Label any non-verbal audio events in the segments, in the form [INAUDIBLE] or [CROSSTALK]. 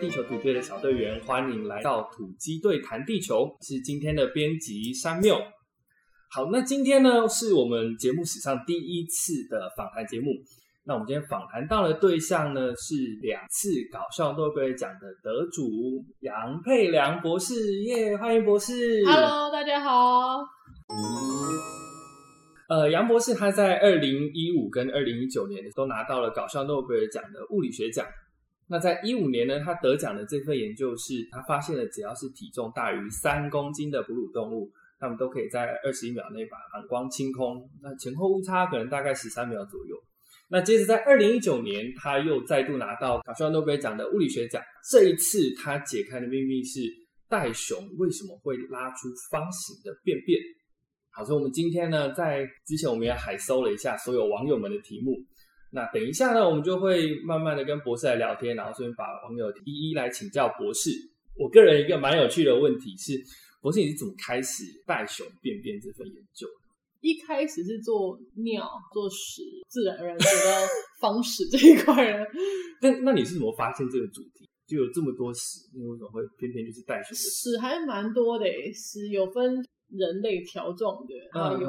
地球土队的小队员，欢迎来到土鸡队谈地球，是今天的编辑山缪。好，那今天呢是我们节目史上第一次的访谈节目。那我们今天访谈到的对象呢是两次搞笑诺贝尔奖的得主杨佩良博士，耶，欢迎博士。Hello，大家好。呃，杨博士他在二零一五跟二零一九年都拿到了搞笑诺贝尔奖的物理学奖。那在一五年呢，他得奖的这份研究是，他发现了只要是体重大于三公斤的哺乳动物，它们都可以在二十一秒内把膀胱清空，那前后误差可能大概十三秒左右。那接着在二零一九年，他又再度拿到搞笑诺贝尔奖的物理学奖。这一次他解开的秘密是袋熊为什么会拉出方形的便便。好，所以我们今天呢，在之前我们也海搜了一下所有网友们的题目。那等一下呢，我们就会慢慢的跟博士来聊天，然后顺便把网友一一来请教博士。我个人一个蛮有趣的问题是，博士你是怎么开始袋熊便便这份研究的？一开始是做尿、做屎，自然而然走到方屎这一块了。[LAUGHS] 那那你是怎么发现这个主题？就有这么多屎，你为什么会偏偏就是袋熊屎？屎还蛮多的诶，屎有分人类条状的，然后有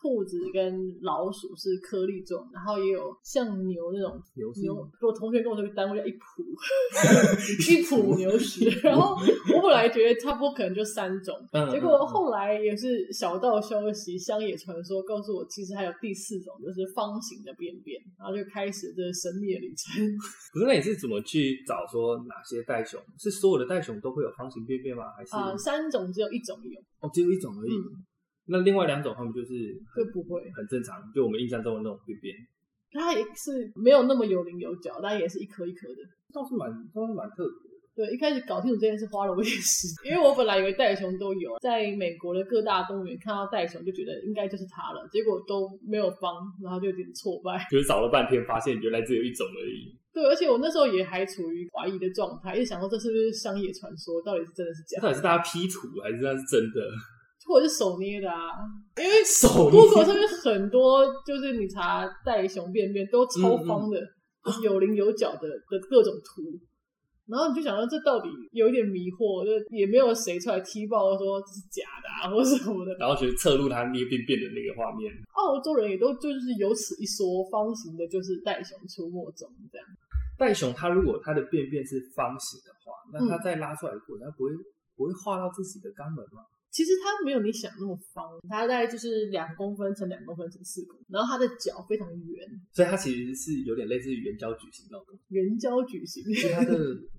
兔子跟老鼠是颗粒状，然后也有像牛那种牛。我同学跟我说个单位叫一谱，[LAUGHS] 一谱牛屎。然后我本来觉得差不多可能就三种，嗯结果后来也是小道消息、乡野传说告诉我，其实还有第四种，就是方形的便便，然后就开始这神秘的旅程。可是那你是怎么去找说哪些袋熊是所有的袋熊都会有方形便便吗？还是、啊、三种只有一种有，哦只有一种而已？嗯那另外两种他们就是就不会。很正常，就我们印象中的那种便便，它也是没有那么有棱有角，但也是一颗一颗的。倒是蛮倒是蛮特别的。对，一开始搞清楚这件事花了我一点时间，[LAUGHS] 因为我本来以为袋熊都有，在美国的各大动物园看到袋熊就觉得应该就是它了，结果都没有帮，然后就有点挫败。就是找了半天，发现原来只有一种而已。对，而且我那时候也还处于怀疑的状态，一直想说这是不是商业传说，到底是真的是假的，到底是大家 P 图还是那是真的？或者是手捏的啊？因为手 Google 上面很多就是你查袋熊便便都超方的，就是有棱有角的的各种图，然后你就想到这到底有一点迷惑，就也没有谁出来踢爆说这是假的啊或什么的。然后觉得侧录他捏便便的那个画面，澳洲人也都就是有此一说，方形的就是袋熊出没中这样。袋熊它如果它的便便是方形的话，那它再拉出来的过程，它不会不会画到自己的肛门吗？其实它没有你想那么方，它大概就是两公分乘两公分乘四公分，然后它的脚非常圆，所以它其实是有点类似于圆角矩形圆角矩形。所以它的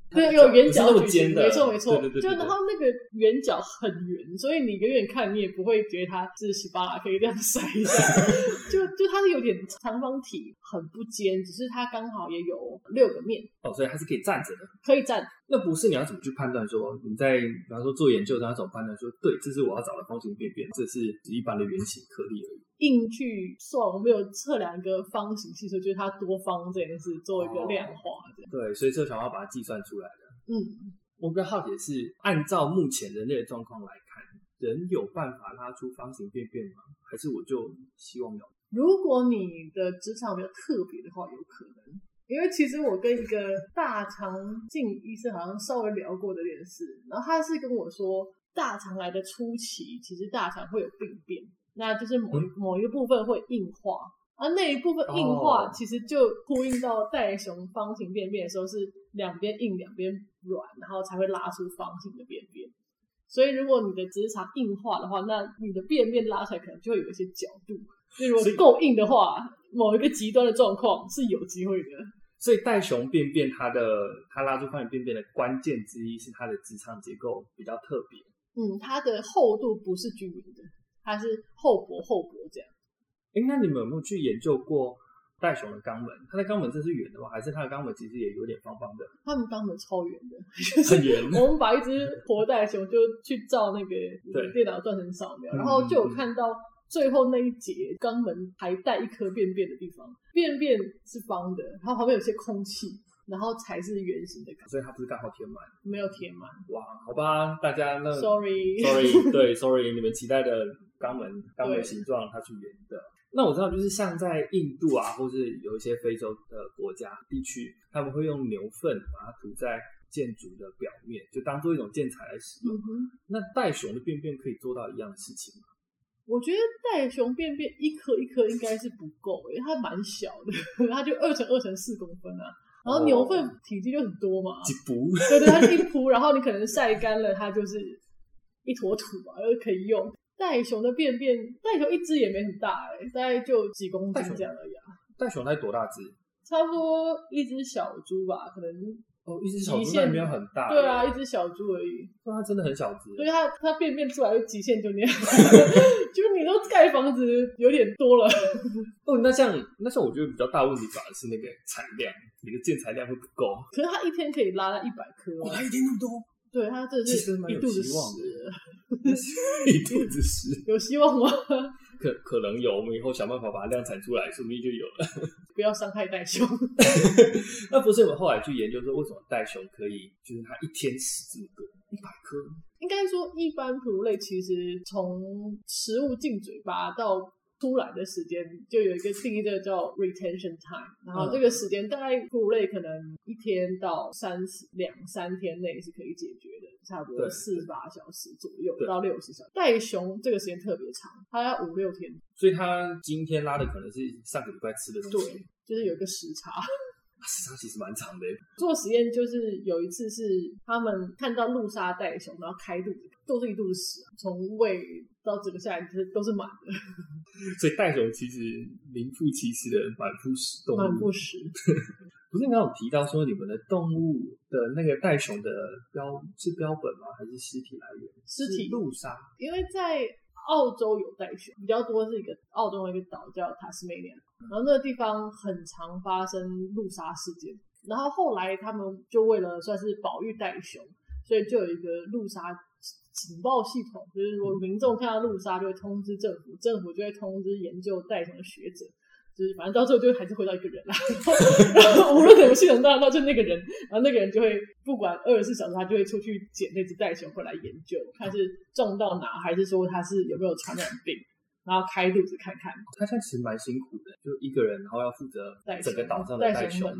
对，有圆角那么矩形，尖的，没错没错。对对对对就然后那个圆角很圆，所以你远远看你也不会觉得它是稀巴拉可以这样塞一下。[LAUGHS] 就就它是有点长方体，很不尖，只是它刚好也有六个面哦，所以它是可以站着的。可以站。那不是你要怎么去判断说你在比方说做研究的时候要怎么判断说对，这是我要找的方形便便，这是一般的圆形颗粒而已。硬去算，我们有测量一个方形系数，就是它多方这件事做一个量化这样。对，所以这想要把它计算出来的。嗯，我比较好奇的是，按照目前人类的状况来看，人有办法拉出方形便便吗？还是我就希望有？如果你的职场比较特别的话，有可能。因为其实我跟一个大肠镜医生好像稍微聊过这件事，然后他是跟我说，大肠来的初期，其实大肠会有病变，那就是某一某一个部分会硬化，而那一部分硬化哦其实就呼应到袋熊方形便便的时候是两边硬两边软，然后才会拉出方形的便便。所以如果你的直肠硬化的话，那你的便便拉出来可能就会有一些角度。就如所以果够硬的话，某一个极端的状况是有机会的。所以袋熊便便它的它拉出方形便便的关键之一是它的直肠结构比较特别。嗯，它的厚度不是均匀的，它是厚薄厚薄这样。哎，那你们有没有去研究过袋熊的肛门？它的肛门这是圆的吗？还是它的肛门其实也有点方方的？它们肛门超圆的，[LAUGHS] 就是很圆我们把一只活袋熊就去照那个对电脑断层扫描，嗯然后就有看到最后那一节肛门还带一颗便便的地方，便便是方的，然后旁边有些空气，然后才是圆形的肛，所以它不是刚好填满？没有填满。哇，好吧，大家那 Sorry，sorry，[LAUGHS] 对，sorry，你们期待的肛门肛门形状它是圆的。那我知道，就是像在印度啊，或是有一些非洲的国家地区，他们会用牛粪把它涂在建筑的表面，就当做一种建材来使用。嗯哼，那袋熊的便便可以做到一样的事情吗？我觉得袋熊便便一颗一颗应该是不够，因为它蛮小的，它就二乘二乘四公分啊。然后牛粪体积就很多嘛，几不？对对，它是一铺，然后你可能晒干了，它就是一坨土嘛，然后可以用。袋熊的便便，袋熊一只也没很大哎、大概就几公斤这样而已啊，袋熊它多大只？差不多一只小猪吧，可能哦，一只小猪那没有很大。对啊，一只小猪而已。那它真的很小只。所以它它便便出来的极限就那样，[LAUGHS] 就是你都盖房子有点多了。哦，那像那像我觉得比较大问题反而是那个产量，你的建材量会不够。可是它一天可以拉到一百颗哦，一天那么多，对，它这是 [LAUGHS] 一肚子屎，一肚子屎。有希望吗？可可能有，我们以后想办法把它量产出来，说不定就有了。[LAUGHS] 不要伤害袋熊。[LAUGHS] 那不是我们后来去研究说，为什么袋熊可以，就是它一天吃这么多，一百颗？应该说，一般哺乳类其实从食物进嘴巴到出来的时间，就有一个定义，这个叫 retention time。然后这个时间大概哺乳类可能一天到三十两三天内是可以解决的，差不多对四十八小时左右对到六十小时。袋熊这个时间特别长，它要五六天，所以它今天拉的可能是上个礼拜吃的东西，对，就是有一个时差。[LAUGHS] 啊时差其实蛮长的。做实验就是有一次是他们看到路杀袋熊，然后开肚子，都是一肚子屎啊，从胃到整个下来就是都是满的，[LAUGHS] 所以袋熊其实名副其实的满腹屎动物。满腹屎。[LAUGHS] 不是你刚刚有提到说你们的动物的那个袋熊的标是标本吗？还是尸体来源？尸体是路杀。因为在澳洲有袋熊，比较多是一个澳洲的一个岛叫塔斯梅尼亚，然后那个地方很常发生路杀事件。然后后来他们就为了算是保育袋熊，所以就有一个路杀警报系统，就是如果民众看到路杀就会通知政府，政府就会通知研究袋熊的学者。就是反正到最后就还是回到一个人啦，[LAUGHS] 然后无论怎么系统到到就那个人，然后那个人就会不管二十四小时，他就会出去捡那只袋熊回来研究，看是种到哪，还是说他是有没有传染病，然后开肚子看看。他现在其实蛮辛苦的，就一个人，然后要负责整个岛上的袋袋熊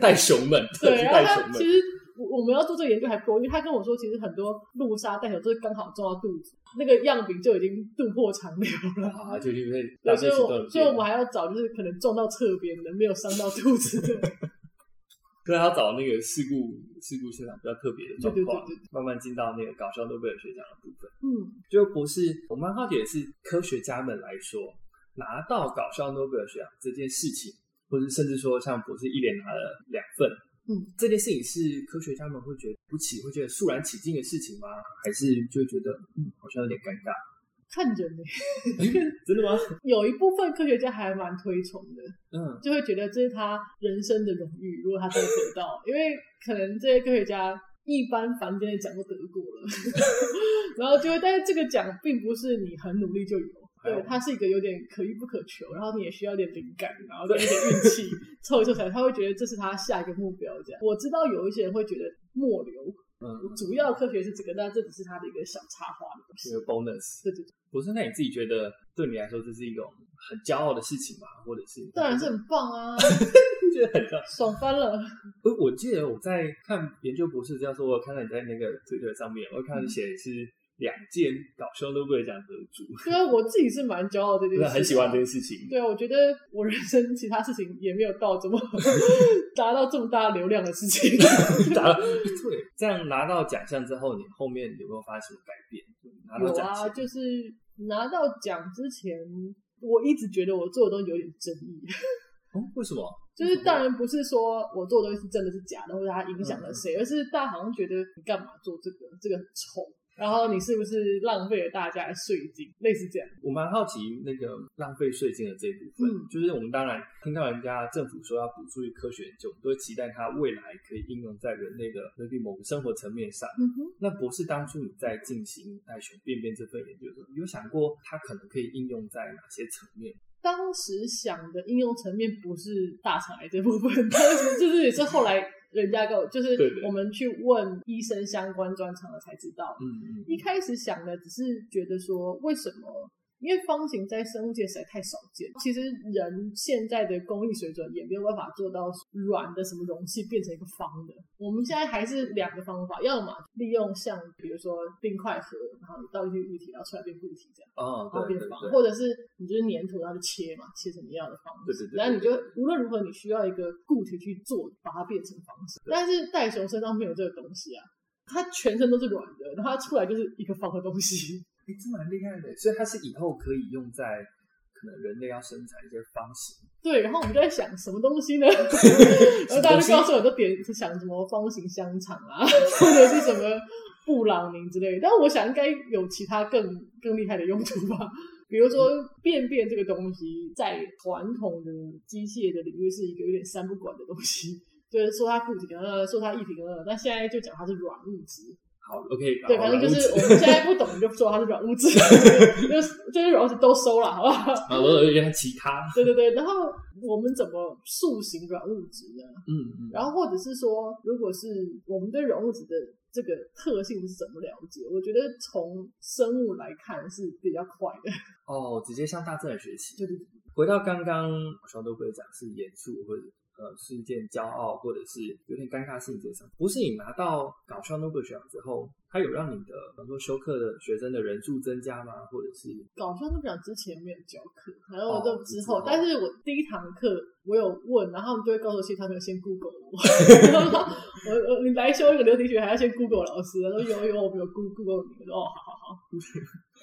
袋熊们，对，是然后袋熊们。[LAUGHS] [LAUGHS] 他其实我我们要做这个研究还不够，因为他跟我说，其实很多路杀袋熊都是刚好撞到肚子，那个样品就已经肚破长流了。啊，就因为对，浪所以所以我们还要找就是可能撞到侧边的，没有伤到肚子的。[LAUGHS] 可是他找那个事故事故现场比较特别的状对对况对对，慢慢进到那个搞笑诺贝尔学奖的部分。嗯，就博士我蛮好奇的是，科学家们来说，拿到搞笑诺贝尔学奖这件事情，或者甚至说像博士一连拿了两份，嗯，这件事情是科学家们会觉得不起，会觉得肃然起敬的事情吗？还是就觉得嗯，好像有点尴尬？看着呢、真的吗？[LAUGHS] 有一部分科学家还蛮推崇的，嗯，就会觉得这是他人生的荣誉，如果他真的得到，因为可能这些科学家一般凡间的奖都得过了，[LAUGHS] 然后就会，但是这个奖并不是你很努力就有。对，它是一个有点可遇不可求，然后你也需要一点灵感，然后再一点运气 [LAUGHS] 凑一凑起来，他会觉得这是他下一个目标。这样，我知道有一些人会觉得末流，嗯，主要科学是这个，但这只是他的一个小插花的东西。一个 bonus。对对对，博士，那你自己觉得对你来说这是一种很骄傲的事情吗？或者是当然是很棒啊，[LAUGHS] 觉得很？爽翻了。我我记得我在看研究博士这样说，我看到你在那个推特上面，我看到你写的是两件搞笑诺贝尔奖得主，对啊，我自己是蛮骄傲这件事，很喜欢这件事情。对啊，我觉得我人生其他事情也没有到这么 [LAUGHS] 达到这么大流量的事情。达到 [LAUGHS] 对，这样拿到奖项之后，你后面有没有发生什么改变？拿到有啊，就是拿到奖之前，我一直觉得我做的东西有点争议。哦，为什么？就是当然不是说我做的东西是真的是假的，或者它影响了嗯谁，而是大家好像觉得你干嘛做这个，这个很丑，然后你是不是浪费了大家的税金，类似这样。我蛮好奇那个浪费税金的这一部分，嗯就是我们当然听到人家政府说要补助于科学研究，我们都会期待它未来可以应用在人类的 maybe 某个生活层面上。那博士当初你在进行袋熊便便这份研究的时候，有想过它可能可以应用在哪些层面？当时想的应用层面不是大肠癌这部分，[LAUGHS] 当时就是也是后来人家跟我，就是我们去问医生相关专长的才知道。嗯嗯一开始想的只是觉得说，为什么因为方形在生物界实在太少见。其实人现在的工艺水准也没有办法做到软的什么容器变成一个方的。我们现在还是两个方法，要么利用像比如说冰块盒，然后你倒进去液体，然后出来变固体这样，哦，然后变方，或者是你就是粘土，然后就切嘛，切成你要的方式。对对对然后你就无论如何你需要一个固体去做，把它变成方式。但是袋熊身上没有这个东西啊，它全身都是软的，然后它出来就是一个方的东西。哎，这蛮厉害的，所以它是以后可以用在可能人类要生产一些方形。对，然后我们就在想什么东西呢？[LAUGHS] 然后大家就告诉我，都点想什么方形香肠啊，[LAUGHS] 或者是什么布朗尼之类的。但我想应该有其他更更厉害的用途吧。比如说便便这个东西，在传统的机械的领域是一个有点三不管的东西，就是说它固体呃，说它液体呃，但现在就讲它是软物质。好，OK，对，反正就是我们现在不懂，就说它是软物质，[LAUGHS] 就是就是软物质都收了，好不好？[LAUGHS] 啊，我有点其他，对对对，然后我们怎么塑形软物质呢？嗯嗯，然后或者是说，如果是我们对软物质的这个特性是怎么了解？我觉得从生物来看是比较快的。哦，直接向大自然学习。对对对，回到刚刚双都会讲是严肃或者呃是一件骄傲或者是有点尴尬性质上，不是你拿到搞笑诺贝尔奖之后，它有让你的很多修课的学生的人数增加吗？或者是搞笑诺贝尔奖之前没有教课，然后哦就之后，但是我第一堂课我有问，然后他们就会告诉我，其实他们有先 Google 我，[LAUGHS] 我我你来修一个流体学还要先 Google 老师，他说有有我们有 Google Google 你，我说哦好好好，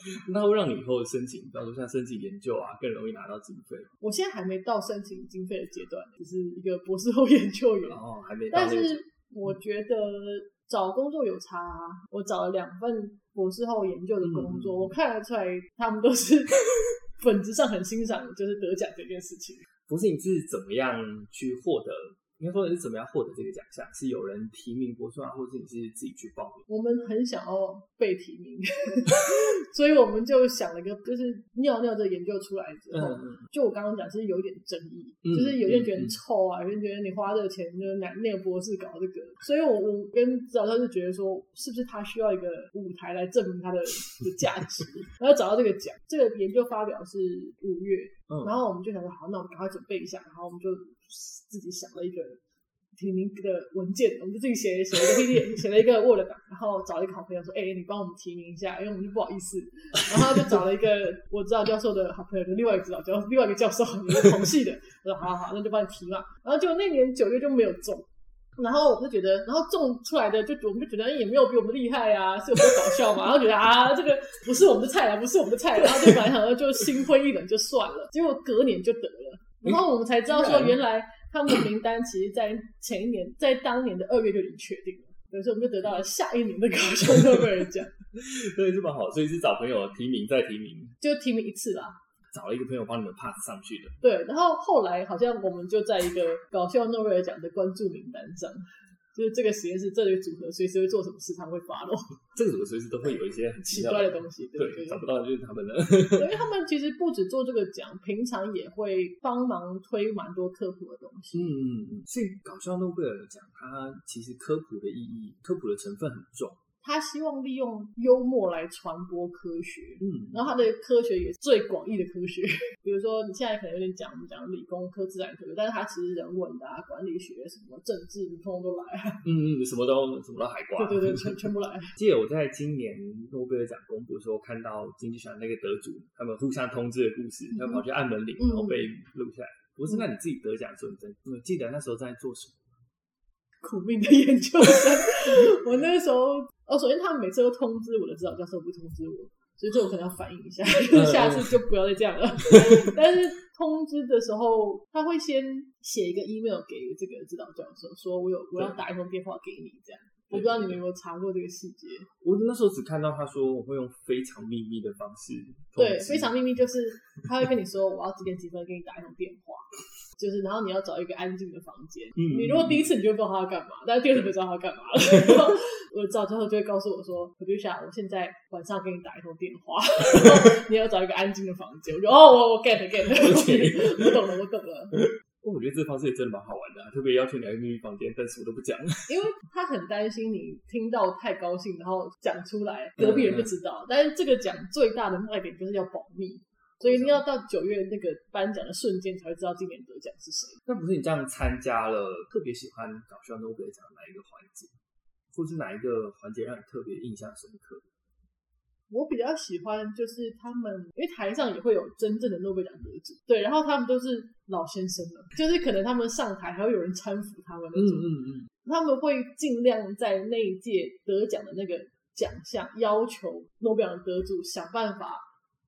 [LAUGHS] 那会让你以后申请，比如说像申请研究啊，更容易拿到经费。我现在还没到申请经费的阶段，只是一个博士后研究员。哦，还没到但那个是我觉得找工作有差、啊，我找了两份博士后研究的工作，嗯我看得出来他们都是 [LAUGHS] 本质上很欣赏就是得奖这件事情。不是你是怎么样去获得？应该说你是怎么样获得这个奖项？是有人提名博士啊，或者你是自己去报名？我们很想要被提名，[LAUGHS] 所以我们就想了一个，就是尿尿这研究出来之后，嗯就我刚刚讲是有点争议，嗯就是有些人觉得臭啊，有些人觉得你花这个钱就是拿那个博士搞这个，所以我我跟指导教授觉得说，是不是他需要一个舞台来证明他的的价值，[LAUGHS] 然后找到这个奖，这个研究发表是五月，嗯，然后我们就想说，好，那我们赶快准备一下，然后我们就自己想了一个提名的文件，我们就自己写写了一个 PPT，写了一个 Word，然后找了一个好朋友说，哎、你帮我们提名一下，因为我们就不好意思，然后就找了一个我知道教授的好朋友，就另外一个指导教另外一个教授，[LAUGHS] 同系的，我说好好好，那就帮你提嘛，然后就那年九月就没有中。然后我就觉得，然后种出来的就我们就觉得哎也没有比我们厉害啊，是有多搞笑嘛？然后觉得啊，这个不是我们的菜啊，不是我们的菜，然后就本来想说就心灰意冷就算了，结果隔年就得了，然后我们才知道说原来他们的名单其实在前一年，在当年的二月就已经确定了，所以说我们就得到了下一年的搞笑诺贝尔奖，[LAUGHS] 对，这么好，所以是找朋友提名再提名，就提名一次啦。找了一个朋友帮你们 pass 上去的。对，然后后来好像我们就在一个搞笑诺贝尔奖的关注名单上，就是这个实验室这个组合随时会做什么事，他们会发落 [LAUGHS] 这个组合随时都会有一些很奇 [LAUGHS] 怪的东西，对对，找不到的就是他们了。因为他们其实不止做这个奖，平常也会帮忙推蛮多科普的东西。嗯嗯嗯，所以搞笑诺贝尔奖，它其实科普的意义、科普的成分很重。他希望利用幽默来传播科学，嗯，然后他的科学也是最广义的科学。[LAUGHS] 比如说你现在可能有点讲我们讲理工科、自然科学，但是他其实人文的、啊、管理学、什么政治，你通通都来啊。嗯嗯，什么都什么都海挂。对对对，全全部来。记得我在今年诺贝尔奖公布的时候，看到经济学那个得主他们互相通知的故事，嗯他跑去按门铃，嗯然后被录下来。不是，那你自己得奖的时候，你真你记得那时候在做什么？苦命的研究生。[LAUGHS] 我那时候，哦，首先他们每次都通知我的指导教授，不通知我，所以这我可能要反映一下，[LAUGHS] 就是下次就不要再这样了。[LAUGHS] 但是通知的时候，他会先写一个 email 给这个指导教授，说我有我要打一通电话给你，这样。我不知道你们有没有查过这个细节？我那时候只看到他说我会用非常秘密的方式，对，非常秘密，就是他会跟你说我要几点几分给你打一通电话，就是然后你要找一个安静的房间。嗯你如果第一次你就不知道他要干嘛，但是第二次你就知道他要干嘛了。[LAUGHS] 然后我找之后就会告诉我说 i c a 我现在晚上给你打一通电话，[LAUGHS] 然后你要找一个安静的房间。我就哦，我我 get get，我懂了，我懂了。我觉得这方式也真的蛮好玩的、啊，特别要求你来秘密房间，但是我都不讲。因为他很担心你听到太高兴，然后讲出来，隔壁人不知道。但是这个讲最大的卖点就是要保密，所以一定要到九月那个颁奖的瞬间才会知道今年得奖是谁。那不是你这样参加了，特别喜欢搞笑诺贝尔奖哪一个环节，或是哪一个环节让你特别印象深刻？我比较喜欢就是他们，因为台上也会有真正的诺贝尔奖得主，对，然后他们都是老先生了，就是可能他们上台还会有人搀扶他们那种，嗯嗯，他们会尽量在那一届得奖的那个奖项要求诺贝尔奖得主想办法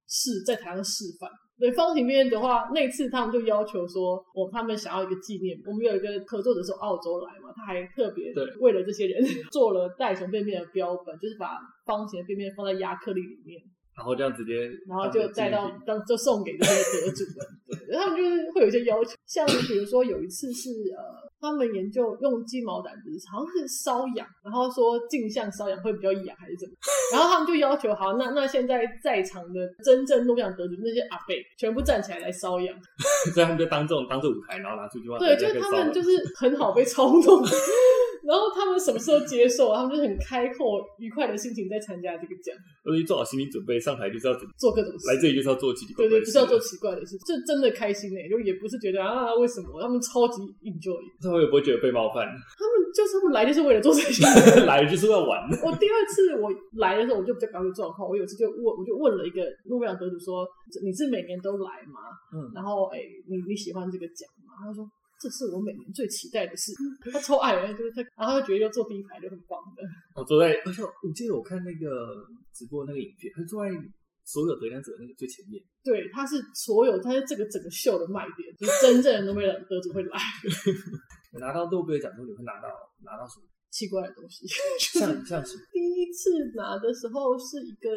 示在台上示范。对方形面的话，那次他们就要求说，我他们想要一个纪念。我们有一个合作者是澳洲来嘛，他还特别对为了这些人 [LAUGHS] 做了袋熊便便的标本，就是把方形的便便放在亚克力里面，然后这样直接，然后就带到当就送给这些得主们。[LAUGHS] 对，他们就是会有一些要求，像比如说有一次是呃，他们研究用鸡毛掸子，好像是瘙痒，然后说镜像瘙痒会比较痒还是怎么，[LAUGHS] 然后他们就要求好，那那现在在场的真正诺贝尔奖得主那些阿贝全部站起来来瘙痒。[LAUGHS] 所以他们就当这种当这舞台，然后拿出去话。对，就是他们就是很好被操纵，然后他们什么时候接受，他们就很开阔、愉快的心情在参加这个奖，都是做好心理准备，上台就是要准做各种事。来这里就是要做奇奇怪怪对对，不，是要做奇怪的事，这真的开心哎、就也不是觉得啊为什么，他们超级 enjoy，他们也不会觉得被冒犯，他们就是他们来就是为了做这些。[LAUGHS] 来就是要玩。我第二次我来的时候，我就比较搞清状况。我有一次就问，我就问了一个诺贝尔得主说：“你是每年都来吗？嗯，然后哎、你你喜欢这个奖吗？”他说：“这是我每年最期待的事。[LAUGHS] ”他超爱人，就是他，然后他觉得要坐第一排就很棒的。我坐在，而且我记得我看那个直播那个影片，他坐在所有得奖者的那个最前面。对，他是所有，他是这个整个秀的卖点，就是真正的诺贝尔得主会来，[LAUGHS] 拿到诺贝尔奖之后，你会拿到拿到什么？奇怪的东西。[LAUGHS] 像像什么？第一次拿的时候是一个，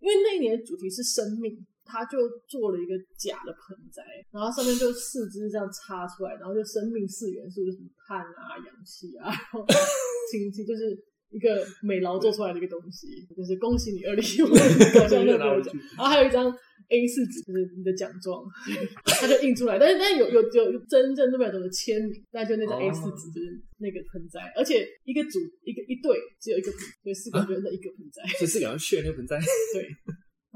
因为那一年的主题是生命，他就做了一个假的盆栽，然后上面就四肢这样插出来，然后就生命四元素，就么碳啊、氧气啊，然后氢气，就是一个美劳做出来的一个东西，就是恭喜你二零一五搞笑诺贝尔奖，然后还有一张 A 四纸，就是你的奖状，他就印出来，但是但是有有有有真正诺贝尔奖的签名，但就那张哦 A 四纸就是那个盆栽，而且一个组一个一队只有一个盆，所以四个人的一个盆栽。所以四个炫那个盆栽。[LAUGHS] 对。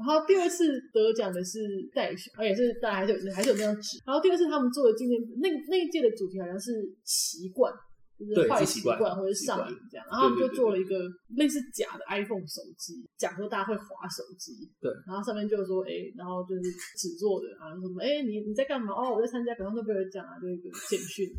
然后第二次得奖的是戴熊，而且是大家还是有还是有那张纸。然后第二次他们做的纪念那那一届的主题好像是习惯，就是坏习惯或者是上瘾这样。然后他们就做了一个类似假的 iPhone 手机，讲说大家会划手机。对。然后上面就说，哎，然后就是纸做的，然后说什么，哎，你你在干嘛？哦，我在参加搞笑诺贝尔奖啊，就一个简讯。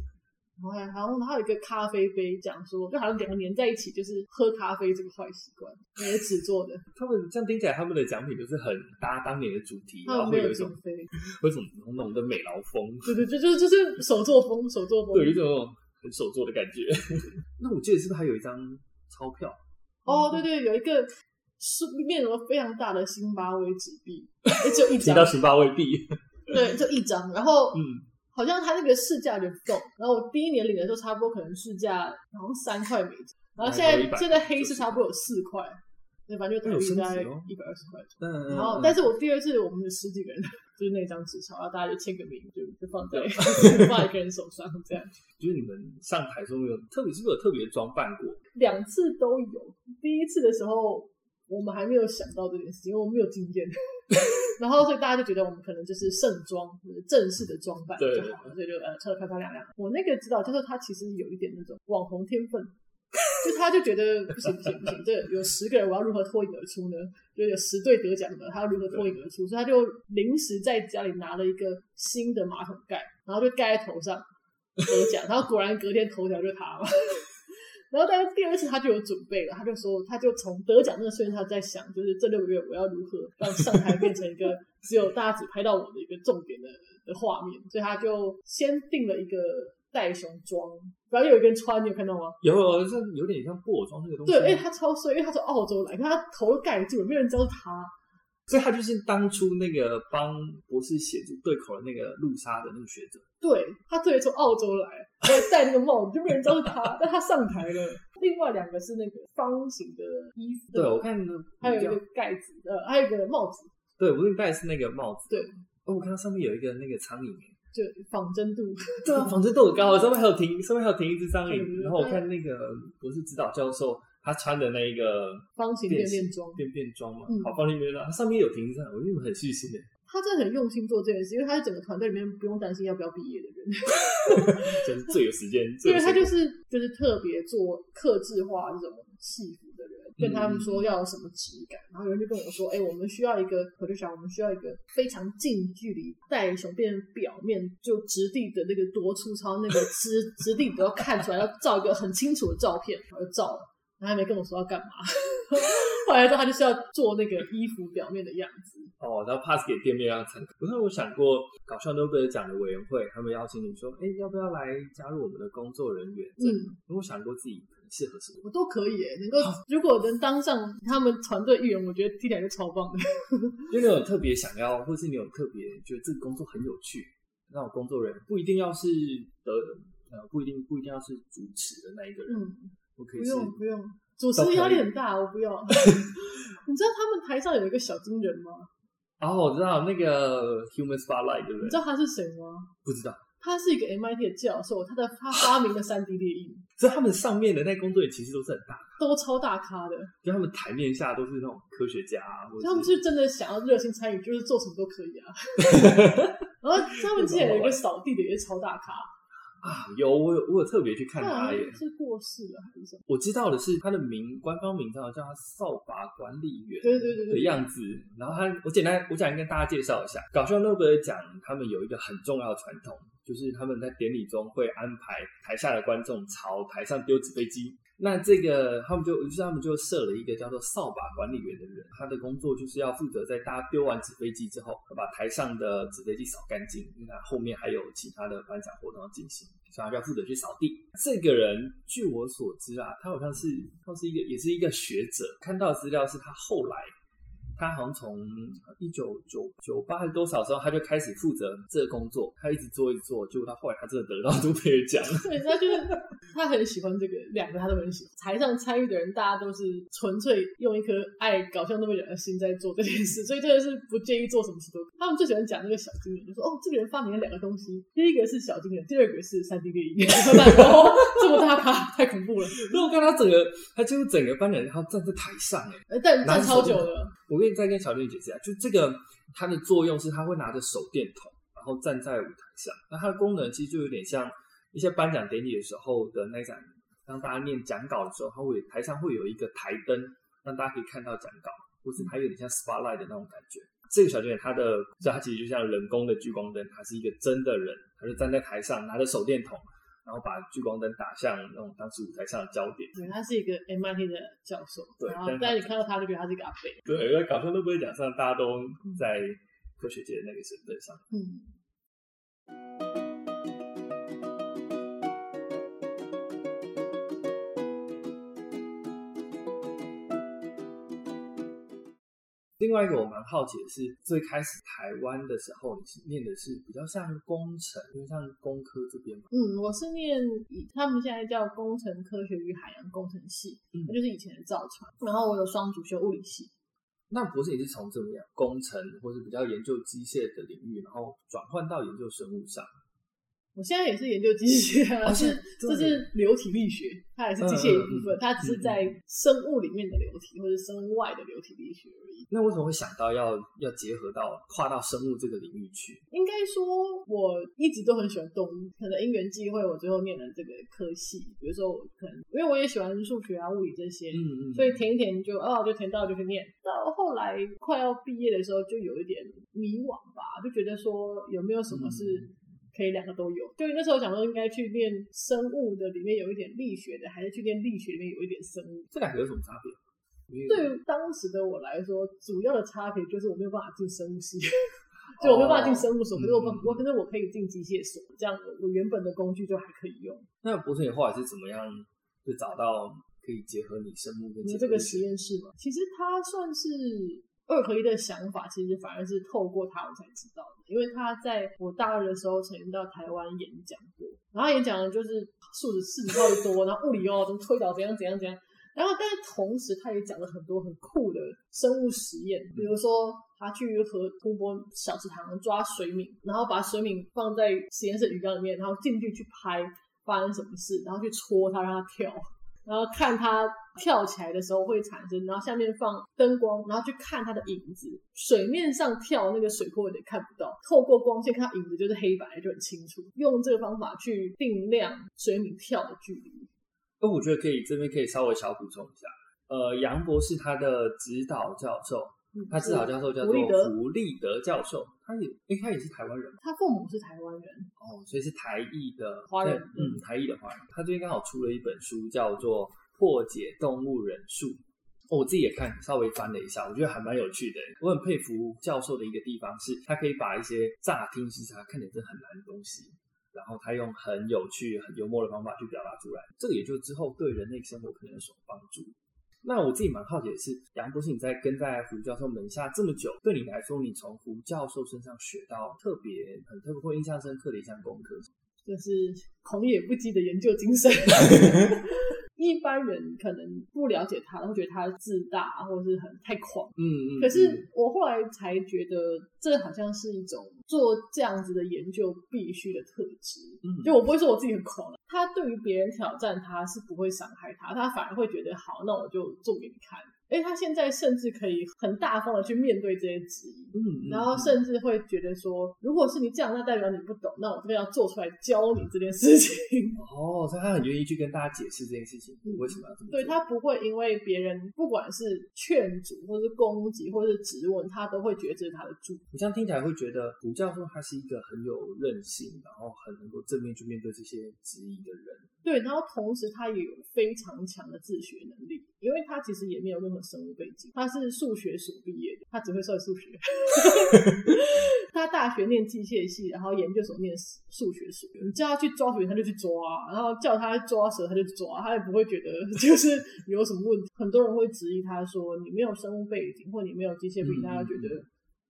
然后还然后还有一个咖啡杯，讲说就好像两个连在一起，就是喝咖啡这个坏习惯，也是纸做的。他们这样听起来，他们的奖品就是很搭当年的主题，然后会有一种会有一种浓浓的美劳风，对对，就就是就是手作风，手作风。对，有一种很手作的感觉。[LAUGHS] 那我记得是不是还有一张钞票？哦，对对，有一个是面额非常大的津巴威纸币，也只有一张 [LAUGHS] 提到，辛巴威币，对，就一张。然后嗯，好像他那个市价有点不够，然后我第一年领的时候差不多可能市价好像三块美金，然后现还有100在现在黑市差不多有四块，对，反正就等于大概一百二十块。嗯，然后，但是我第二次我们有十几个人，[LAUGHS] 就是那张纸钞，然后大家就签个名，就就放在 [LAUGHS] 放在一个人手上这样。[LAUGHS] 就是你们上台的时候有特别是不是有特别装扮过？两次都有。第一次的时候，我们还没有想到这件事情，因为我们没有经验。然后，所以大家就觉得我们可能就是盛装，就是正式的装扮就好了，所以就呃穿的漂漂亮亮。我那个指导教授他其实有一点那种网红天分，就他就觉得不行不行不行，这有十个人我要如何脱颖而出呢？就有十对得奖的，他要如何脱颖而出？所以他就临时在家里拿了一个新的马桶盖，然后就盖在头上得奖，然后果然隔天头条就他嘛。然后，但是第二次他就有准备了，他就说，他就从得奖那个瞬间，他在想，就是这六个月我要如何让上台变成一个只有大家只拍到我的一个重点的的画面，所以他就先定了一个袋熊装，然后有一个人穿，你有看到吗？有，这有点像布偶装那个东西。对，哎、他超帅，因为他从澳洲来，可他头都盖住了，没有人知道是他。所以他就是当初那个帮博士写作对口的那个路莎的那个学者。对他特别从澳洲来，还戴那个帽子，就没人知道是他，[LAUGHS] 但他上台了。另外两个是那个方形的衣服，对，我看还有一个盖子，呃，还有一个帽子，对，我给你戴的是那个帽子。对，哦，我看到上面有一个那个苍蝇，就仿真度，对啊，仿真度很高，上面还有停，上面还有停一只苍蝇。然后我看那个博士指导教授，他穿的那一个方形便便装便便装嘛嗯，好方形便便装，它上面有停一只苍蝇，我觉得你们很细心的。他真的很用心做这件事，因为他是整个团队里面不用担心要不要毕业的人，[LAUGHS] 真是最有时间，最因为他时间就是就是特别做克制化这种戏服的人，跟他们说要有什么质感，然后有人就跟我说，哎、我们需要一个，我就想我们需要一个非常近距离袋熊变表面就质地的那个多粗糙，那个质质地都要看出来，要照一个很清楚的照片，我就照了。然后还没跟我说要干嘛，[LAUGHS] 后来说他就是要做那个衣服表面的样子，哦，然后 pass 给店面让参考。可是我想过，搞笑诺贝尔奖的委员会，他们邀请你说，哎，要不要来加入我们的工作人员？嗯，我想过自己可能适合什么。我都可以耶，能够如果能当上他们团队一员，我觉得听起来就超棒的。因为你有特别想要，或是你有特别觉得这个工作很有趣，那种工作人员不一定要是的，呃，不一定不一定要是主持的那一个人，我可以不用不用，主持压力很大，我不要。[LAUGHS] 你知道他们台上有一个小金人吗？哦，我知道那个 Human Spotlight 对不对你知？道他是谁吗？不知道，他是一个 MIT 的教授，他的他发明了三 D 列印，所以他们上面的那工作人员其实都是很大，都超大咖的。就他们台面下都是那种科学家啊，或者他们是真的想要热心参与，就是做什么都可以啊。[LAUGHS] 然后他们之前有一个扫地的也是超大咖，啊，有我有我有特别去看他耶。是过世了还是什么？我知道的是他的名官方名称叫他扫把管理员对对对对，的样子。然后他，我简单我简单跟大家介绍一下，搞笑诺贝尔奖他们有一个很重要的传统，就是他们在典礼中会安排台下的观众朝台上丢纸飞机。那这个他们就于是他们就设了一个叫做扫把管理员的人，他的工作就是要负责在大家丢完纸飞机之后，把台上的纸飞机扫干净，因为他后面还有其他的颁奖活动要进行，所以他要负责去扫地。这个人据我所知啊，他好像是他是一个也是一个学者，看到资料是他后来。他好像从一九九九八还是多少时候，他就开始负责这个工作，他一直做一直做，结果他后来他真的得到诺贝尔奖。[LAUGHS] 对，他就是他很喜欢这个，两个他都很喜欢。台上参与的人，大家都是纯粹用一颗爱搞笑那么人的心在做这件事，所以真的是不介意做什么事都。他们最喜欢讲那个小金人，就说哦，这个人发明了两个东西，第一个是小金人，第二个是三 D 电影。哦，这么大咖，太恐怖了。然后我看他整个，他几乎整个班人，他站在台上，哎，呃但站超久的，我跟你再跟小丽解释一下，就这个它的作用是，它会拿着手电筒，然后站在舞台上。那它的功能其实就有点像一些颁奖典礼的时候的那盏，当大家念讲稿的时候，它会台上会有一个台灯，让大家可以看到讲稿，或是它有点像 spotlight 的那种感觉。这个小金人，他的，所以他其实就像人工的聚光灯，它是一个真的人，他就站在台上拿着手电筒，然后把聚光灯打向那种当时舞台上的焦点。对，他是一个 MIT 的教授，然后对但你看到他就觉得他是一个阿贝，对，因为搞笑都不会讲上，大家都在科学界的那个身份上。嗯。另外一个我蛮好奇的是，最开始台湾的时候，你是念的是比较像工程，因为像工科这边嘛。嗯，我是念以他们现在叫工程科学与海洋工程系，嗯那就是以前的造船。然后我有双主修物理系，那博士你是从怎么样工程或是比较研究机械的领域，然后转换到研究生物上？我现在也是研究机械啊，哦是 [LAUGHS] 是这是流体力学，它也是机械一部分，它只是在生物里面的流体或者生物外的流体力学而已。那为什么会想到要要结合到跨到生物这个领域去？应该说，我一直都很喜欢动物，可能因缘际会，我最后念了这个科系。比如说，我可能因为我也喜欢数学啊、物理这些，嗯嗯，所以填一填就哦，就填到就去念。到后来快要毕业的时候，就有一点迷惘吧，就觉得说有没有什么是可以两个都有。就那时候想说，应该去念生物的里面有一点力学的，还是去念力学里面有一点生物。这两个有什么差别？对于当时的我来说，主要的差别就是我没有办法进生物系，[LAUGHS] 就我没有办法进生物所，可是我我可是我可以进机械所，这样我原本的工具就还可以用。那博士你后来是怎么样就找到可以结合你生物跟你这个实验室嘛，其实它算是二合一的想法，其实反而是透过他我才知道的，因为他在我大二的时候曾经到台湾演讲过，然后演讲的就是数字四十超级多，然后物理哦怎么推导怎样怎样怎样，然后，但是同时，他也讲了很多很酷的生物实验，比如说他去河湖泊小池塘抓水敏，然后把水敏放在实验室鱼缸里面，然后进去去拍发生什么事，然后去戳它让它跳，然后看它跳起来的时候会产生，然后下面放灯光，然后去看它的影子。水面上跳那个水波有点看不到，透过光线看到影子就是黑白就很清楚。用这个方法去定量水母跳的距离。那我觉得可以，这边可以稍微小补充一下。呃，杨博士他的指导教授，他指导教授叫做胡立德教授，他也，哎，他也是台湾人，他父母是台湾人，哦，所以是台裔的华人，嗯，台裔的华人。他最近刚好出了一本书，叫做《破解动物人数》，我自己也看，稍微翻了一下，我觉得还蛮有趣的。我很佩服教授的一个地方是，他可以把一些乍听之下看起来真很难的东西。然后他用很有趣、很幽默的方法去表达出来，这个也就之后对人类生活可能有什么帮助。那我自己蛮好奇的是，杨博士你在跟在胡教授门下这么久，对你来说，你从胡教授身上学到特别、很特别或印象深刻的一项功课，就是狂野不羁的研究精神。[LAUGHS] 一般人可能不了解他，会觉得他自大或者是很太狂。嗯嗯。可是我后来才觉得，这好像是一种做这样子的研究必须的特质。嗯。就我不会说我自己很狂，他对于别人挑战他是不会伤害他，他反而会觉得好，那我就做给你看。哎，他现在甚至可以很大方的去面对这些质疑，嗯，然后甚至会觉得说，如果是你这样，那代表你不懂，那我这边要做出来教你这件事情。[LAUGHS] 哦，所以他很愿意去跟大家解释这件事情为什么要这么做。对他不会因为别人不管是劝阻，或是攻击，或是质问，他都会觉得这是他的主。你这样听起来会觉得胡教授他是一个很有韧性，然后很能够正面去面对这些质疑的人。对，然后同时他也有非常强的自学能力，因为他其实也没有任何生物背景，他是数学所毕业的，他只会算数学。[LAUGHS] 他大学念机械系，然后研究所念数学所。你叫他去抓水，他就去抓；然后叫他抓蛇，他就抓，他也不会觉得 [LAUGHS] 就是有什么问题。很多人会质疑他说：“你没有生物背景，或你没有机械背景，他就觉得。”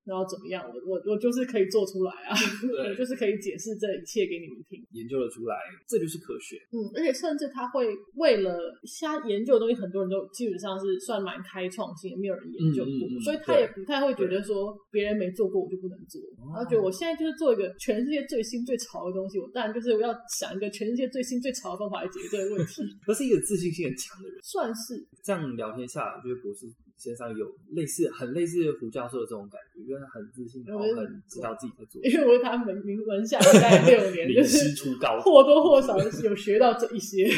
然后怎么样？我我我就是可以做出来啊，[LAUGHS] 我就是可以解释这一切给你们听，研究了出来，这就是科学。嗯，而且甚至他会为了瞎研究的东西，很多人都基本上是算蛮开创性，没有人研究过，所以他也不太会觉得说别人没做过我就不能做。然后觉得我现在就是做一个全世界最新最潮的东西，我当然就是要想一个全世界最新最潮的方法来解决这个问题。[LAUGHS] 他是一个自信心很强的人，算是这样聊天下来，我觉得博士。身上有类似很类似胡教授的这种感觉，因为他很自信，然后很知道自己在做。因为我是他门名门下待六年，[LAUGHS] 就是出高或多或少有学到这一些。[LAUGHS]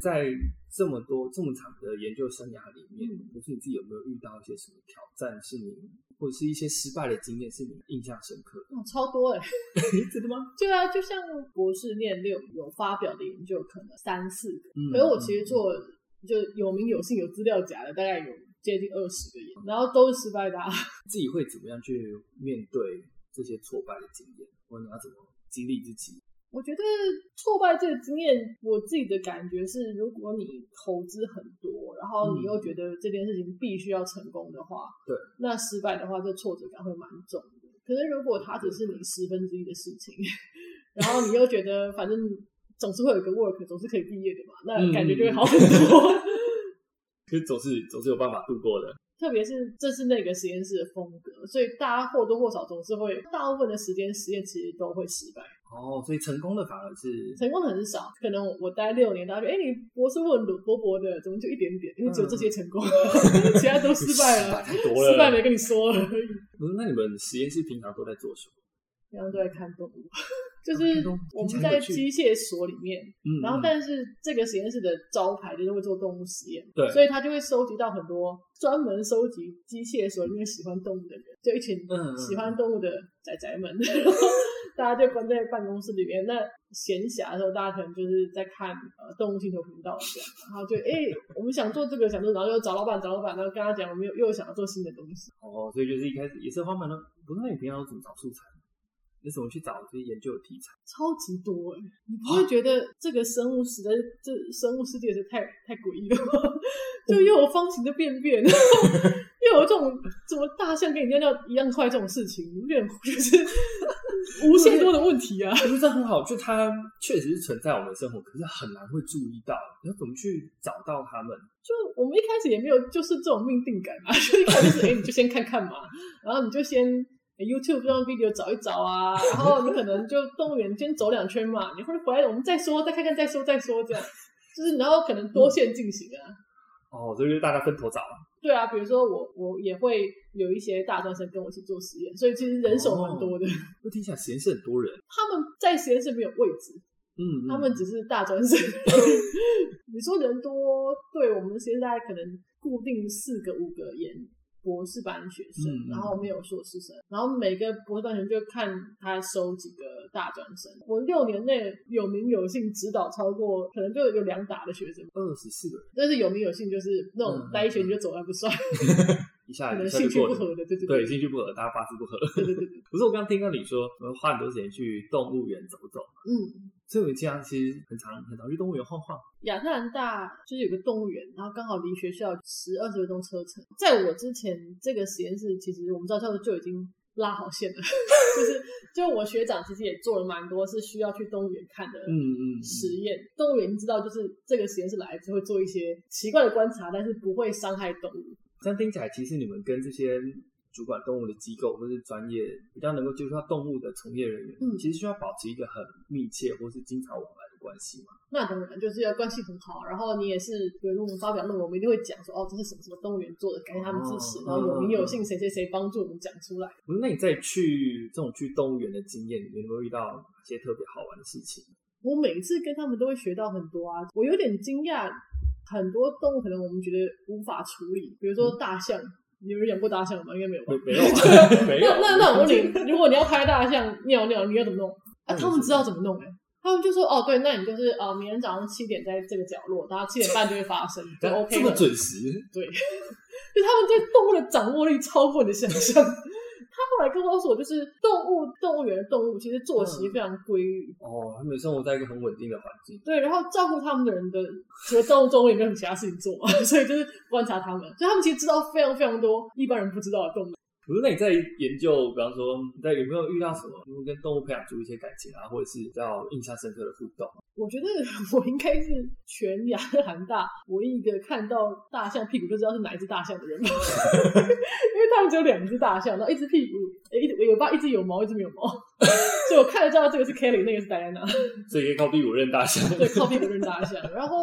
在这么多这么长的研究生涯里面，不是你自己有没有遇到一些什么挑战，是你或者是一些失败的经验，是你印象深刻？哦，超多哎！[LAUGHS] 真的吗？对啊，就像博士念六有发表的研究，可能三四个，嗯，可是我其实做就有名有姓有资料夹的，大概有。接近二十个亿，然后都是失败的。[LAUGHS] 自己会怎么样去面对这些挫败的经验，或者你要怎么激励自己？我觉得挫败这个经验，我自己的感觉是，如果你投资很多，然后你又觉得这件事情必须要成功的话，对，那失败的话，这挫折感会蛮重的。可是如果它只是你十分之一的事情，[LAUGHS] 然后你又觉得反正总是会有一个 work，总是可以毕业的嘛，那感觉就会好很多。[LAUGHS] 其实总是总是有办法度过的，特别是这是那个实验室的风格，所以大家或多或少总是会，大部分的时间实验其实都会失败。哦，所以成功的反而是成功的很少，可能我待六年，大家觉得哎，你博士论文薄薄的，怎么就一点点？因为只有这些成功，[LAUGHS] 其他都失败了，太多了，失败没跟你说而已。不是，那你们实验室平常都在做什么？平常都在看动物。就是我们在机械所里面，然后但是这个实验室的招牌就是会做动物实验，对，所以他就会收集到很多专门收集机械所里面喜欢动物的人，就一群喜欢动物的仔仔们，然 [LAUGHS] 后大家就关在办公室里面。那闲暇的时候，大家可能就是在看呃动物星球频道这样，然后就哎，我们想做这个，想做，然后又找老板，找老板，然后跟他讲，我们又又想要做新的东西。哦，所以就是一开始也是花蛮多，不是那你平常怎么找素材？你怎么去找这些研究的题材？超级多哎！你不会觉得这个生物史的这生物世界是太太诡异了吗？[LAUGHS] 就又有方形的便便，[LAUGHS] 又有这种什么大象跟你尿尿一样快这种事情，有点就是 [LAUGHS] 无限多的问题啊。可是这很好，就它确实是存在我们生活，可是很难会注意到，你要怎么去找到它们？就我们一开始也没有就是这种命定感嘛，就一开始是哎、你就先看看嘛，然后你就先、诶 YouTube 上 video 找一找啊，[LAUGHS] 然后你可能就动物园先走两圈嘛，你会回来我们再说，再看看再说再说这样，就是然后可能多线进行啊。哦，这就是大家分头找。对啊，比如说我我也会有一些大专生跟我一起做实验，所以其实人手蛮多的。那听起来实验室很多人，他们在实验室没有位置，嗯，嗯他们只是大专生。[LAUGHS] 你说人多，对我们现在可能固定四个五个研博士班学生，然后没有硕士生，然后每个博士班学生就看他收几个大专生。我六年内有名有姓指导超过，可能就有两打的学生，二十四个人，但是有名有姓就是那种嗯待一学你就走还不算，[LAUGHS] 一下兴下就过了。趣不合的，对对对，兴趣不合，大家八字不合。对对对对，不 [LAUGHS] 是我刚刚听到你说，我们花很多时间去动物园走走，嗯。所以我们经常其实很常很常去动物园晃晃。亚特兰大就是有个动物园，然后刚好离学校十二十分钟车程。在我之前，这个实验室其实我们招教授就已经拉好线了，[LAUGHS] 就是就我学长其实也做了蛮多是需要去动物园看的嗯嗯，实验。动物园知道，就是这个实验室来就会做一些奇怪的观察，但是不会伤害动物。这样听起来，其实你们跟这些主管动物的机构或是专业比较能够接触到动物的从业人员，嗯其实需要保持一个很密切或是经常往来的关系嘛。那当然就是要关系很好，然后你也是，比如我们发表论文，我们一定会讲说，哦，这是什么什么动物园做的，感谢他们支持，哦然后有名有姓，谁谁谁帮助我们讲出来。那你在去这种去动物园的经验里面，有没有遇到哪些特别好玩的事情？我每次跟他们都会学到很多啊，我有点惊讶，很多动物可能我们觉得无法处理，比如说大象，你有人养过大象吗？应该没有吧没？有啊，[LAUGHS] 没有。那那那我问你，如果你要拍大象尿尿，你要怎么弄？啊，他们知道怎么弄哎、他们就说哦，对，那你就是啊、呃明天早上七点在这个角落，然后七点半就会发生，[LAUGHS] 就 OK 这么准时，对，[LAUGHS] 就他们对动物的掌握力超过你的想象。他后来跟我说，就是动物动物园的动物其实作息非常规律，哦，他们生活在一个很稳定的环境。对，然后照顾他们的人的除了动物中也没有其他事情做，[LAUGHS] 所以就是观察他们，所以他们其实知道非常非常多一般人不知道的动物。不是，那你在研究，比方说，你在有没有遇到什么，因为跟动物培养出一些感情啊，或者是比较印象深刻的互动？[LAUGHS] 我觉得我应该是全亚特兰大唯一一个看到大象屁股就知道是哪一只大象的人，[LAUGHS] 因为他们只有两只大象，然后一只屁股，诶一只尾巴一只有毛，一只没有毛，[LAUGHS] 所以我看得知道这个是 Kelly，那个是戴安娜。所以可以靠屁股认大象。[LAUGHS] 对，靠屁股认大象。然后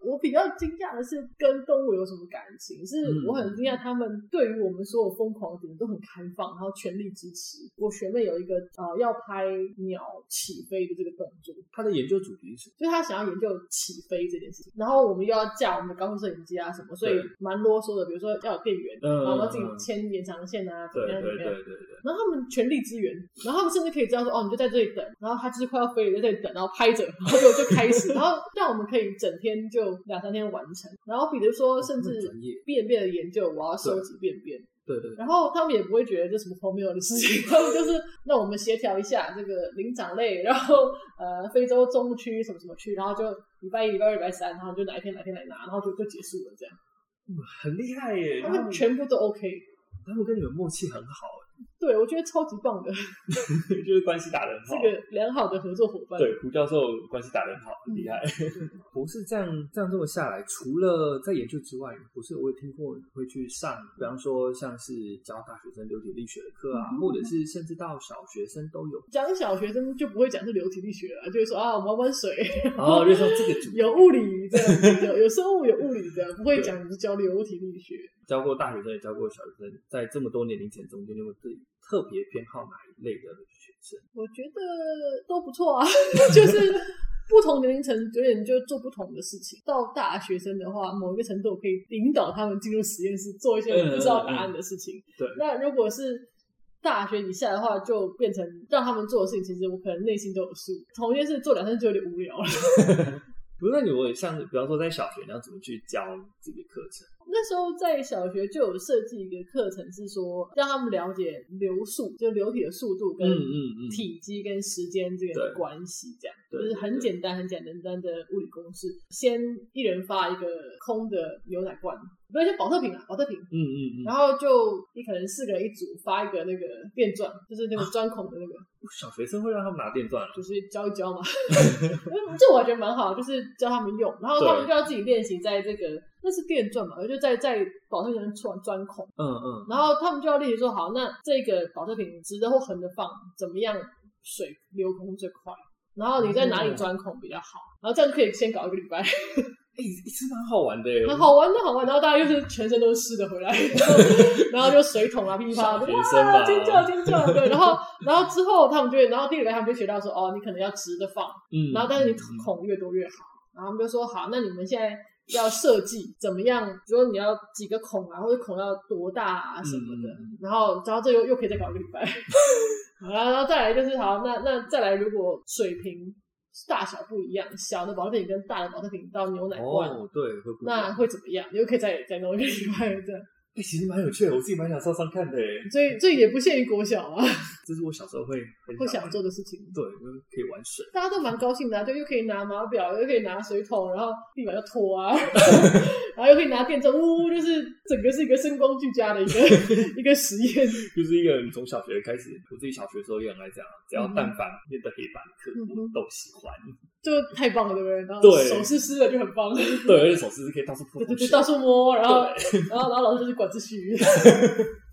我比较惊讶的是跟动物有什么感情，是嗯我很惊讶他们对于我们所有疯狂的点都很开放，然后全力支持。我学妹有一个呃要拍鸟起飞的这个动作，她的研究主题是？就是她想要研究起飞这件事情，然后我们又要架我们的高速摄影机啊什么，所以蛮啰嗦的。比如说要有电源，嗯然后要自己牵延长线啊，怎么样怎么样。对对对。然后他们全力支援，然后他们甚至可以知道说，哦，你就在这里等，然后他就是快要飞了，在这里等，然后拍着，然后就就开始，然后让我们可以整天就两三天完成。然后比如说，甚至便便的研究，我要收集便便，对对对，然后他们也不会觉得这什么荒谬的事情，[LAUGHS] 他们就是那我们协调一下这个灵长类，然后呃非洲中部区什么什么区，然后就礼拜一、礼拜二、礼拜三，然后就哪一天哪一天来拿，然后就就结束了这样，很厉害耶！他们全部都 OK。他们跟你们默契很好，对，我觉得超级棒的，就是关系打得很 [LAUGHS] 好。这个良好的合作伙伴。对，胡教授关系打得很好，很厉害。嗯 [LAUGHS] 博士这样这样这么下来，除了在研究之外，博士我也听过会去上，比方说像是教大学生流体力学的课啊，嗯或者是甚至到小学生都有。讲小学生就不会讲是流体力学了，就会说啊，我们玩玩水，然后就说这个主 [LAUGHS] 有物理这样，有有生物有物理这样，不会讲是教流体力学。教过大学生也教过小学生，在这么多年龄层中间，你有没有自己特别偏好哪一类的学生？我觉得都不错啊，[LAUGHS] 就是不同年龄层有点就做不同的事情。到大学生的话，某一个程度我可以引导他们进入实验室做一些我不知道答案的事情。对那如果是大学以下的话，就变成让他们做的事情，其实我可能内心都有数。同一件事做两天就有点无聊了。[LAUGHS] 不是，那你我像比方说在小学，你要怎么去教这个课程？那时候在小学就有设计一个课程，是说让他们了解流速，就流体的速度跟体积跟时间这个对关系，这样。对就是很简单、很简单的物理公式。先一人发一个空的牛奶罐，不是就保特瓶啊，保特瓶。嗯嗯嗯。然后就你可能四个人一组，发一个那个电钻，就是那个钻孔的那个。[LAUGHS] 小学生会让他们拿电钻，就是教一教嘛。[LAUGHS] 这我觉得蛮好，就是教他们用，然后他们就要自己练习在这个那是电钻嘛，就在在保特瓶钻钻孔。嗯嗯。然后他们就要练习说，好，那这个保特瓶直的或横的放，怎么样水流通最快？然后你在哪里钻孔比较好？然后这样可以先搞一个礼拜。哎，是蛮好玩的，很好玩的好玩。然后大家又是全身都是湿的回来，然后就水桶啊噼啪，哇，尖叫尖叫，对。然后然后之后他们就，然后第二个他们就学到说，哦，你可能要直的放，嗯，然后但是你孔越多越好。然后他们就说，好，那你们现在要设计怎么样？比如说你要几个孔啊，或者孔要多大啊什么的。然后然后这又又可以再搞一个礼拜。[LAUGHS] 好了，然后再来就是好，那那再来，如果水平。大小不一样，小的保特瓶跟大的保特瓶到牛奶罐，哦，对，那会怎么样？你又可以再再弄一个礼拜这样。哎，其实蛮有趣的，我自己蛮想上上看的。所以这也不限于国小啊，这是我小时候会会想做的事情。对，可以玩水，大家都蛮高兴的，就又可以拿码表，又可以拿水桶，然后地板要拖啊，[LAUGHS] 然后又可以拿电钻，呜，就是整个是一个声光俱佳的一个 [LAUGHS] 一个实验。就是一个你从小学开始，我自己小学的时候也很爱这样，只要但凡面对黑板课，我都喜欢。就太棒了，对不对？然后手湿湿的就很棒。[LAUGHS] 对，而且手湿是可以到处碰，对对对，到处摸，然后然后然后老师就是管秩序。[LAUGHS]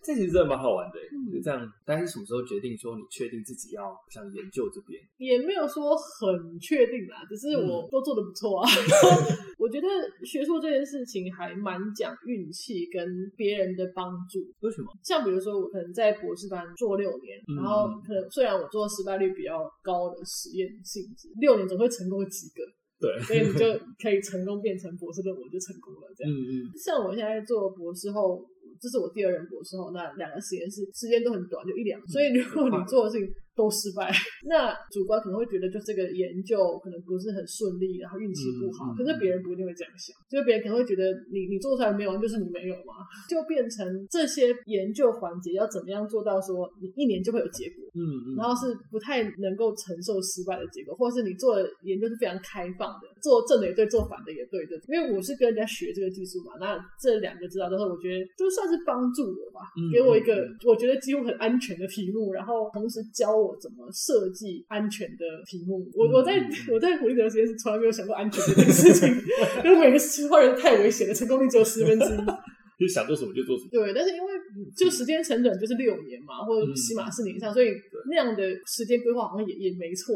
这其实真的蛮好玩的，就这样。大概是什么时候决定说你确定自己要想研究这边？也没有说很确定啦，只是我都做的不错啊。[LAUGHS] 我觉得学术这件事情还蛮讲运气跟别人的帮助。为什么？像比如说我可能在博士班做六年，然后可能虽然我做失败率比较高的实验性质，六年总会成功几个。对，所以你就可以成功变成博士论文就成功了。这样，嗯嗯。像我现在做博士后。这是我第二任博士后，那两个实验室时间都很短，就一两，所以如果你做的事情都失败，[LAUGHS] 那主观可能会觉得就这个研究可能不是很顺利，然后运气不好。可是别人不一定会这样想，就是别人可能会觉得你你做出来没有，就是你没有嘛，[LAUGHS] 就变成这些研究环节要怎么样做到说你一年就会有结果，嗯嗯，然后是不太能够承受失败的结果，或者是你做的研究是非常开放的，做正的也对，做反的也对的。因为我是跟人家学这个技术嘛，那这两个知道都是我觉得就算。是帮助我吧，给我一个我觉得几乎很安全的题目，然后同时教我怎么设计安全的题目。我我在 [LAUGHS] 我在胡立德实验室从来没有想过安全这件事情，[LAUGHS] 因为每个区块人太危险了，成功率只有十分之一。[LAUGHS] 就想做什么就做什么。对，但是因为就时间成本就是六年嘛，或者起码四年以上，所以那样的时间规划好像也也没错。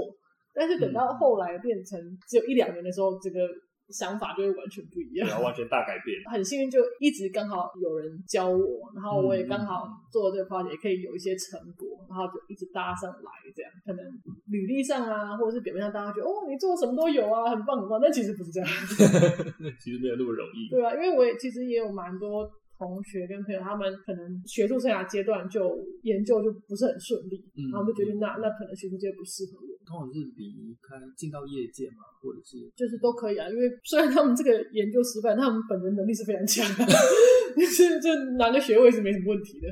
但是等到后来变成只有一两年的时候，这个。想法就会完全不一样，然后完全大改变。[LAUGHS] 很幸运，就一直刚好有人教我，然后我也刚好做这个 project，也可以有一些成果，然后就一直搭上来。这样可能履历上啊，或者是表面上，大家觉得哦，你做什么都有啊，很棒很棒。但其实不是这样，[LAUGHS] 其实没有那么容易。对啊，因为我也其实也有蛮多。同学跟朋友，他们可能学术生涯阶段就研究就不是很顺利，然后就决定那那可能学术界不适合我。通常是离开进到业界嘛，或者是就是都可以啊。因为虽然他们这个研究失败，他们本人能力是非常强的，[LAUGHS] 就是就拿个学位是没什么问题的。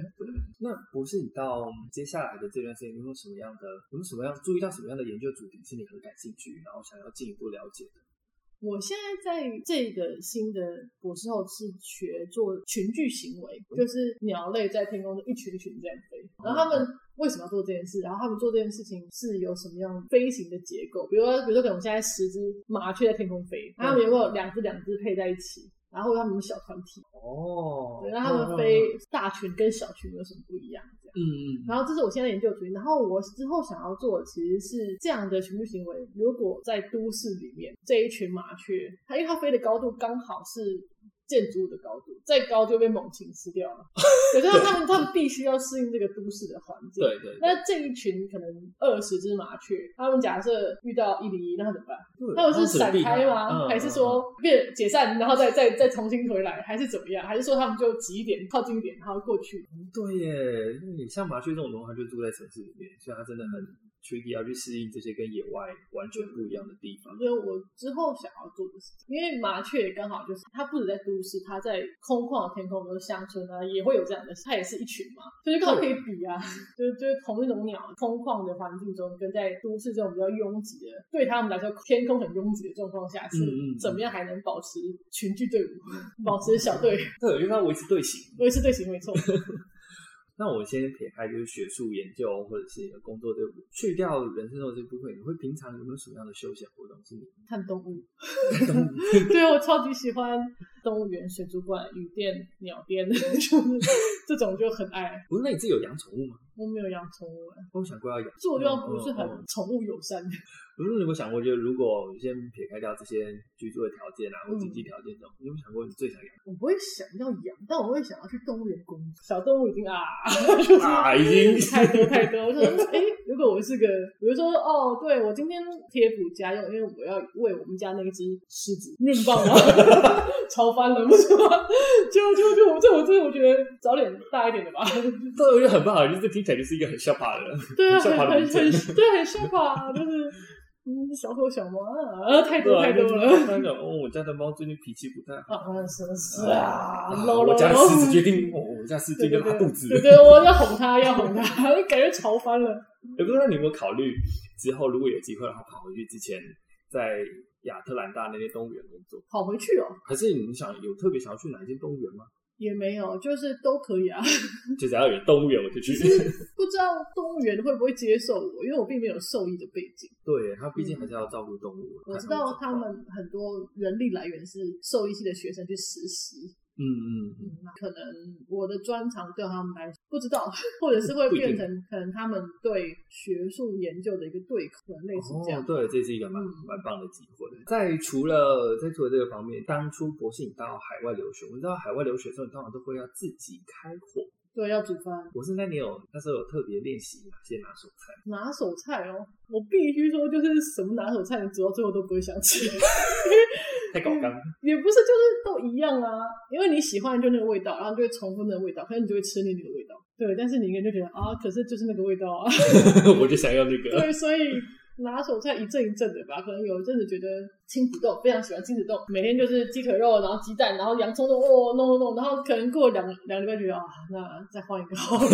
那不是你到接下来的这段时间，有没有什么样的有什么样注意到什么样的研究主题是你很感兴趣，然后想要进一步了解的？我现在在这个新的博士后是学做群聚行为，就是鸟类在天空中一群一群这样飞，然后他们为什么要做这件事？然后他们做这件事情是有什么样飞行的结构？比如说，比如说，可能现在十只麻雀在天空飞，他们有没有两只两只配在一起？然后他们小团体哦，对，让他们飞大群跟小群有什么不一样？嗯嗯。然后这是我现在研究主题。然后我之后想要做的其实是这样的群居行为。如果在都市里面，这一群麻雀，它因为它飞的高度刚好是。建筑物的高度再高就被猛禽吃掉了，[LAUGHS] 可是他们他们必须要适应这个都市的环境。对对。那这一群可能二十只麻雀，他们假设遇到一零一，那怎么办？他们是闪开吗？还是说变解散，然后再再再重新回来，还是怎么样？还是说他们就挤一点，靠近一点，然后过去？对耶，你像麻雀这种东西，它就住在城市里面，所以它真的很。Tricky 要去适应这些跟野外完全不一样的地方。所以我之后想要做的事情，因为麻雀也刚好就是它不止在都市，它在空旷的天空，比如乡村啊，也会有这样的，它也是一群嘛，所以刚好可以比啊，就 [LAUGHS] 是就是同一种鸟，空旷的环境中，跟在都市这种比较拥挤的，对他们来说天空很拥挤的状况下，是怎么样还能保持群聚队伍，保持小队，[LAUGHS] 对，因为它维持队形。维持队形没错。那我先撇开就是学术研究或者是你的工作这部，去掉人生中这部分，你会平常有没有什么样的休闲活动是你看动物，动物 [LAUGHS] 对我超级喜欢动物园、水族馆、雨店、鸟店，[LAUGHS] 就是这种就很爱。不是？那你自己有养宠物吗？我没有养宠物，我有想过要养，做地方不是很宠物友善。不是你有没有想过，就是如果你先撇开掉这些居住的条件啊或嗯经济条件这种，你有没有想过你最想养？我不会想要养，但我会想要去动物园工作。小动物已经啊，[LAUGHS] 就是啊，已经 [LAUGHS] 太多太多。我想说，[LAUGHS] 哎、如果我是个，比如说，哦，对我今天贴补家用，因为我要喂我们家那一只狮子，你很棒啊，超翻了，不是吗？就就就我这我这我觉得找点大一点的吧。这，我觉得很棒，就是听起来就是一个很笑怕的人，[LAUGHS] 对啊，笑很很很对，很像吧，就是嗯，小狗小猫啊，太多太多了。哦，我家的猫最近脾气不太好。啊，是是啊我家的狮子决定，我，我家狮子对对对决定拉肚子。对对，我要哄它，要哄它，[LAUGHS] 感觉吵翻了。也不知道你有没有考虑之后如果有机会的话，跑回去之前在亚特兰大那些动物园工作，跑回去哦，还是你想有特别想要去哪一间动物园吗？也没有，就是都可以啊。[LAUGHS] 就只要有动物园我就去。不知道动物园会不会接受我，因为我并没有兽医的背景。对他毕竟还是要照顾动物。我知道他们很多人力来源是兽医系的学生去实习，嗯嗯嗯，可能我的专长对他们来说不知道，或者是会变成可能他们对学术研究的一个对口，类似这样。哦，对，这是一个蛮嗯蛮棒的机会。在除了在除了这个方面，当初博士你到海外留学，我们知道海外留学的时候，你通常都会要自己开火。对，要煮饭。我是，那你有那时候有特别练习哪些拿手菜？拿手菜哦，我必须说，就是什么拿手菜，你煮到最后都不会想吃，[LAUGHS] 太搞纲。也不是，就是都一样啊。因为你喜欢就那个味道，然后就会重复那个味道，可能你就会吃腻那个味道。对，但是你应该就觉得啊，可是就是那个味道啊。[LAUGHS] 我就想要那个。对，所以拿手菜一阵一阵的吧。可能有一阵子觉得亲子豆非常喜欢亲子豆，每天就是鸡腿肉，然后鸡蛋，然后洋葱都哦弄弄弄，然后可能过两两礼拜觉得啊，那再换一个好了。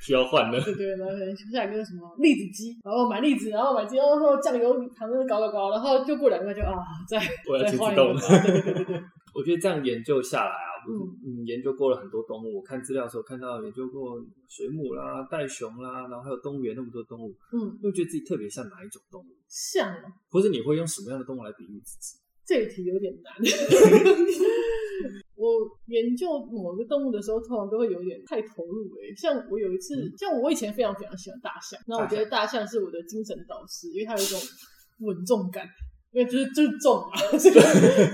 需要换的。对对，然后可能下一个什么栗子鸡，然后买栗子，然后买鸡，然后酱油糖搞搞搞，然后就过两个月就啊，再我要再换一个。对对对对，我觉得这样研究下来，嗯嗯，研究过了很多动物。我看资料的时候看到研究过水母啦、袋熊啦，然后还有动物园那么多动物，嗯，会觉得自己特别像哪一种动物，像哦，或者你会用什么样的动物来比喻自己？这一题有点难。[LAUGHS] 我研究某个动物的时候，通常都会有点太投入哎、像我有一次，嗯像我以前非常非常喜欢大象，那我觉得大象是我的精神导师，因为它有一种稳重感。因为就是就是重嘛，这 [LAUGHS] 个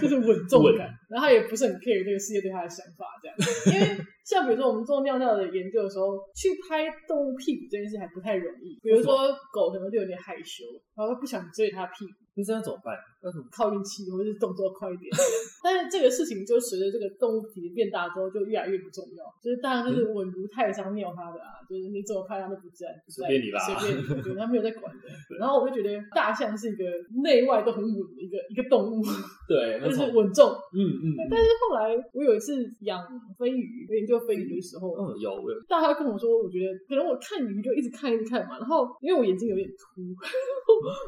就是稳重稳感，然后他也不是很 care 这个世界对他的想法，这样。因为像比如说我们做尿尿的研究的时候，去拍动物屁股这件事还不太容易。比如说狗可能就有点害羞，然后不想追它屁股，那怎么办？那怎么？靠运气或者是动作快一点。[LAUGHS] 但是这个事情就随着这个动物体变大之后，就越来越不重要。就是当然就是稳如泰山尿它的啊，就是你怎么拍它都不在，随便你啦随便你，对，它没有在管的。[LAUGHS] 然后我就觉得大象是一个内外都很稳的一个一个动物，对，[LAUGHS] 就是稳重。嗯嗯但是后来我有一次养飞鱼，研究飞鱼的时候，嗯，有有，大家跟我说，我觉得可能我看鱼就一直看一直看嘛，然后因为我眼睛有点凸，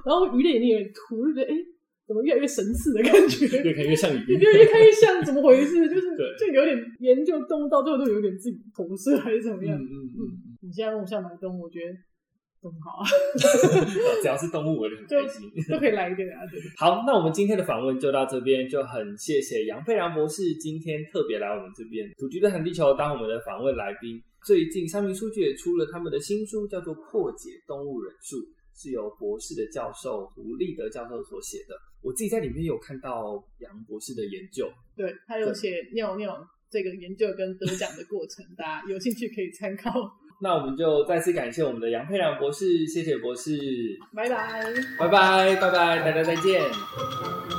然后鱼的眼睛有点凸，就觉得哎，诶怎么越来越神似的感觉？[LAUGHS] 越看越像鱼。你 [LAUGHS] 就越看越像，怎么回事？[LAUGHS] 就是就有点研究动物到最后都有点自己投射还是怎么样？嗯嗯嗯你现在问我想买动物，我觉得都很好啊，嗯，只要是动物我就很开心。都可以来一点啊，对。好，那我们今天的访问就到这边，就很谢谢杨佩良博士今天特别来我们这边土居对谈地球当我们的访问来宾。最近三明书局也出了他们的新书，叫做《破解动物忍术》，是由博士的教授胡立德教授所写的。我自己在里面有看到杨博士的研究，对，他有写尿尿这个研究跟得奖的过程，[LAUGHS] 大家有兴趣可以参考。那我们就再次感谢我们的杨佩良博士，谢谢博士，拜拜。拜拜拜拜，大家再见。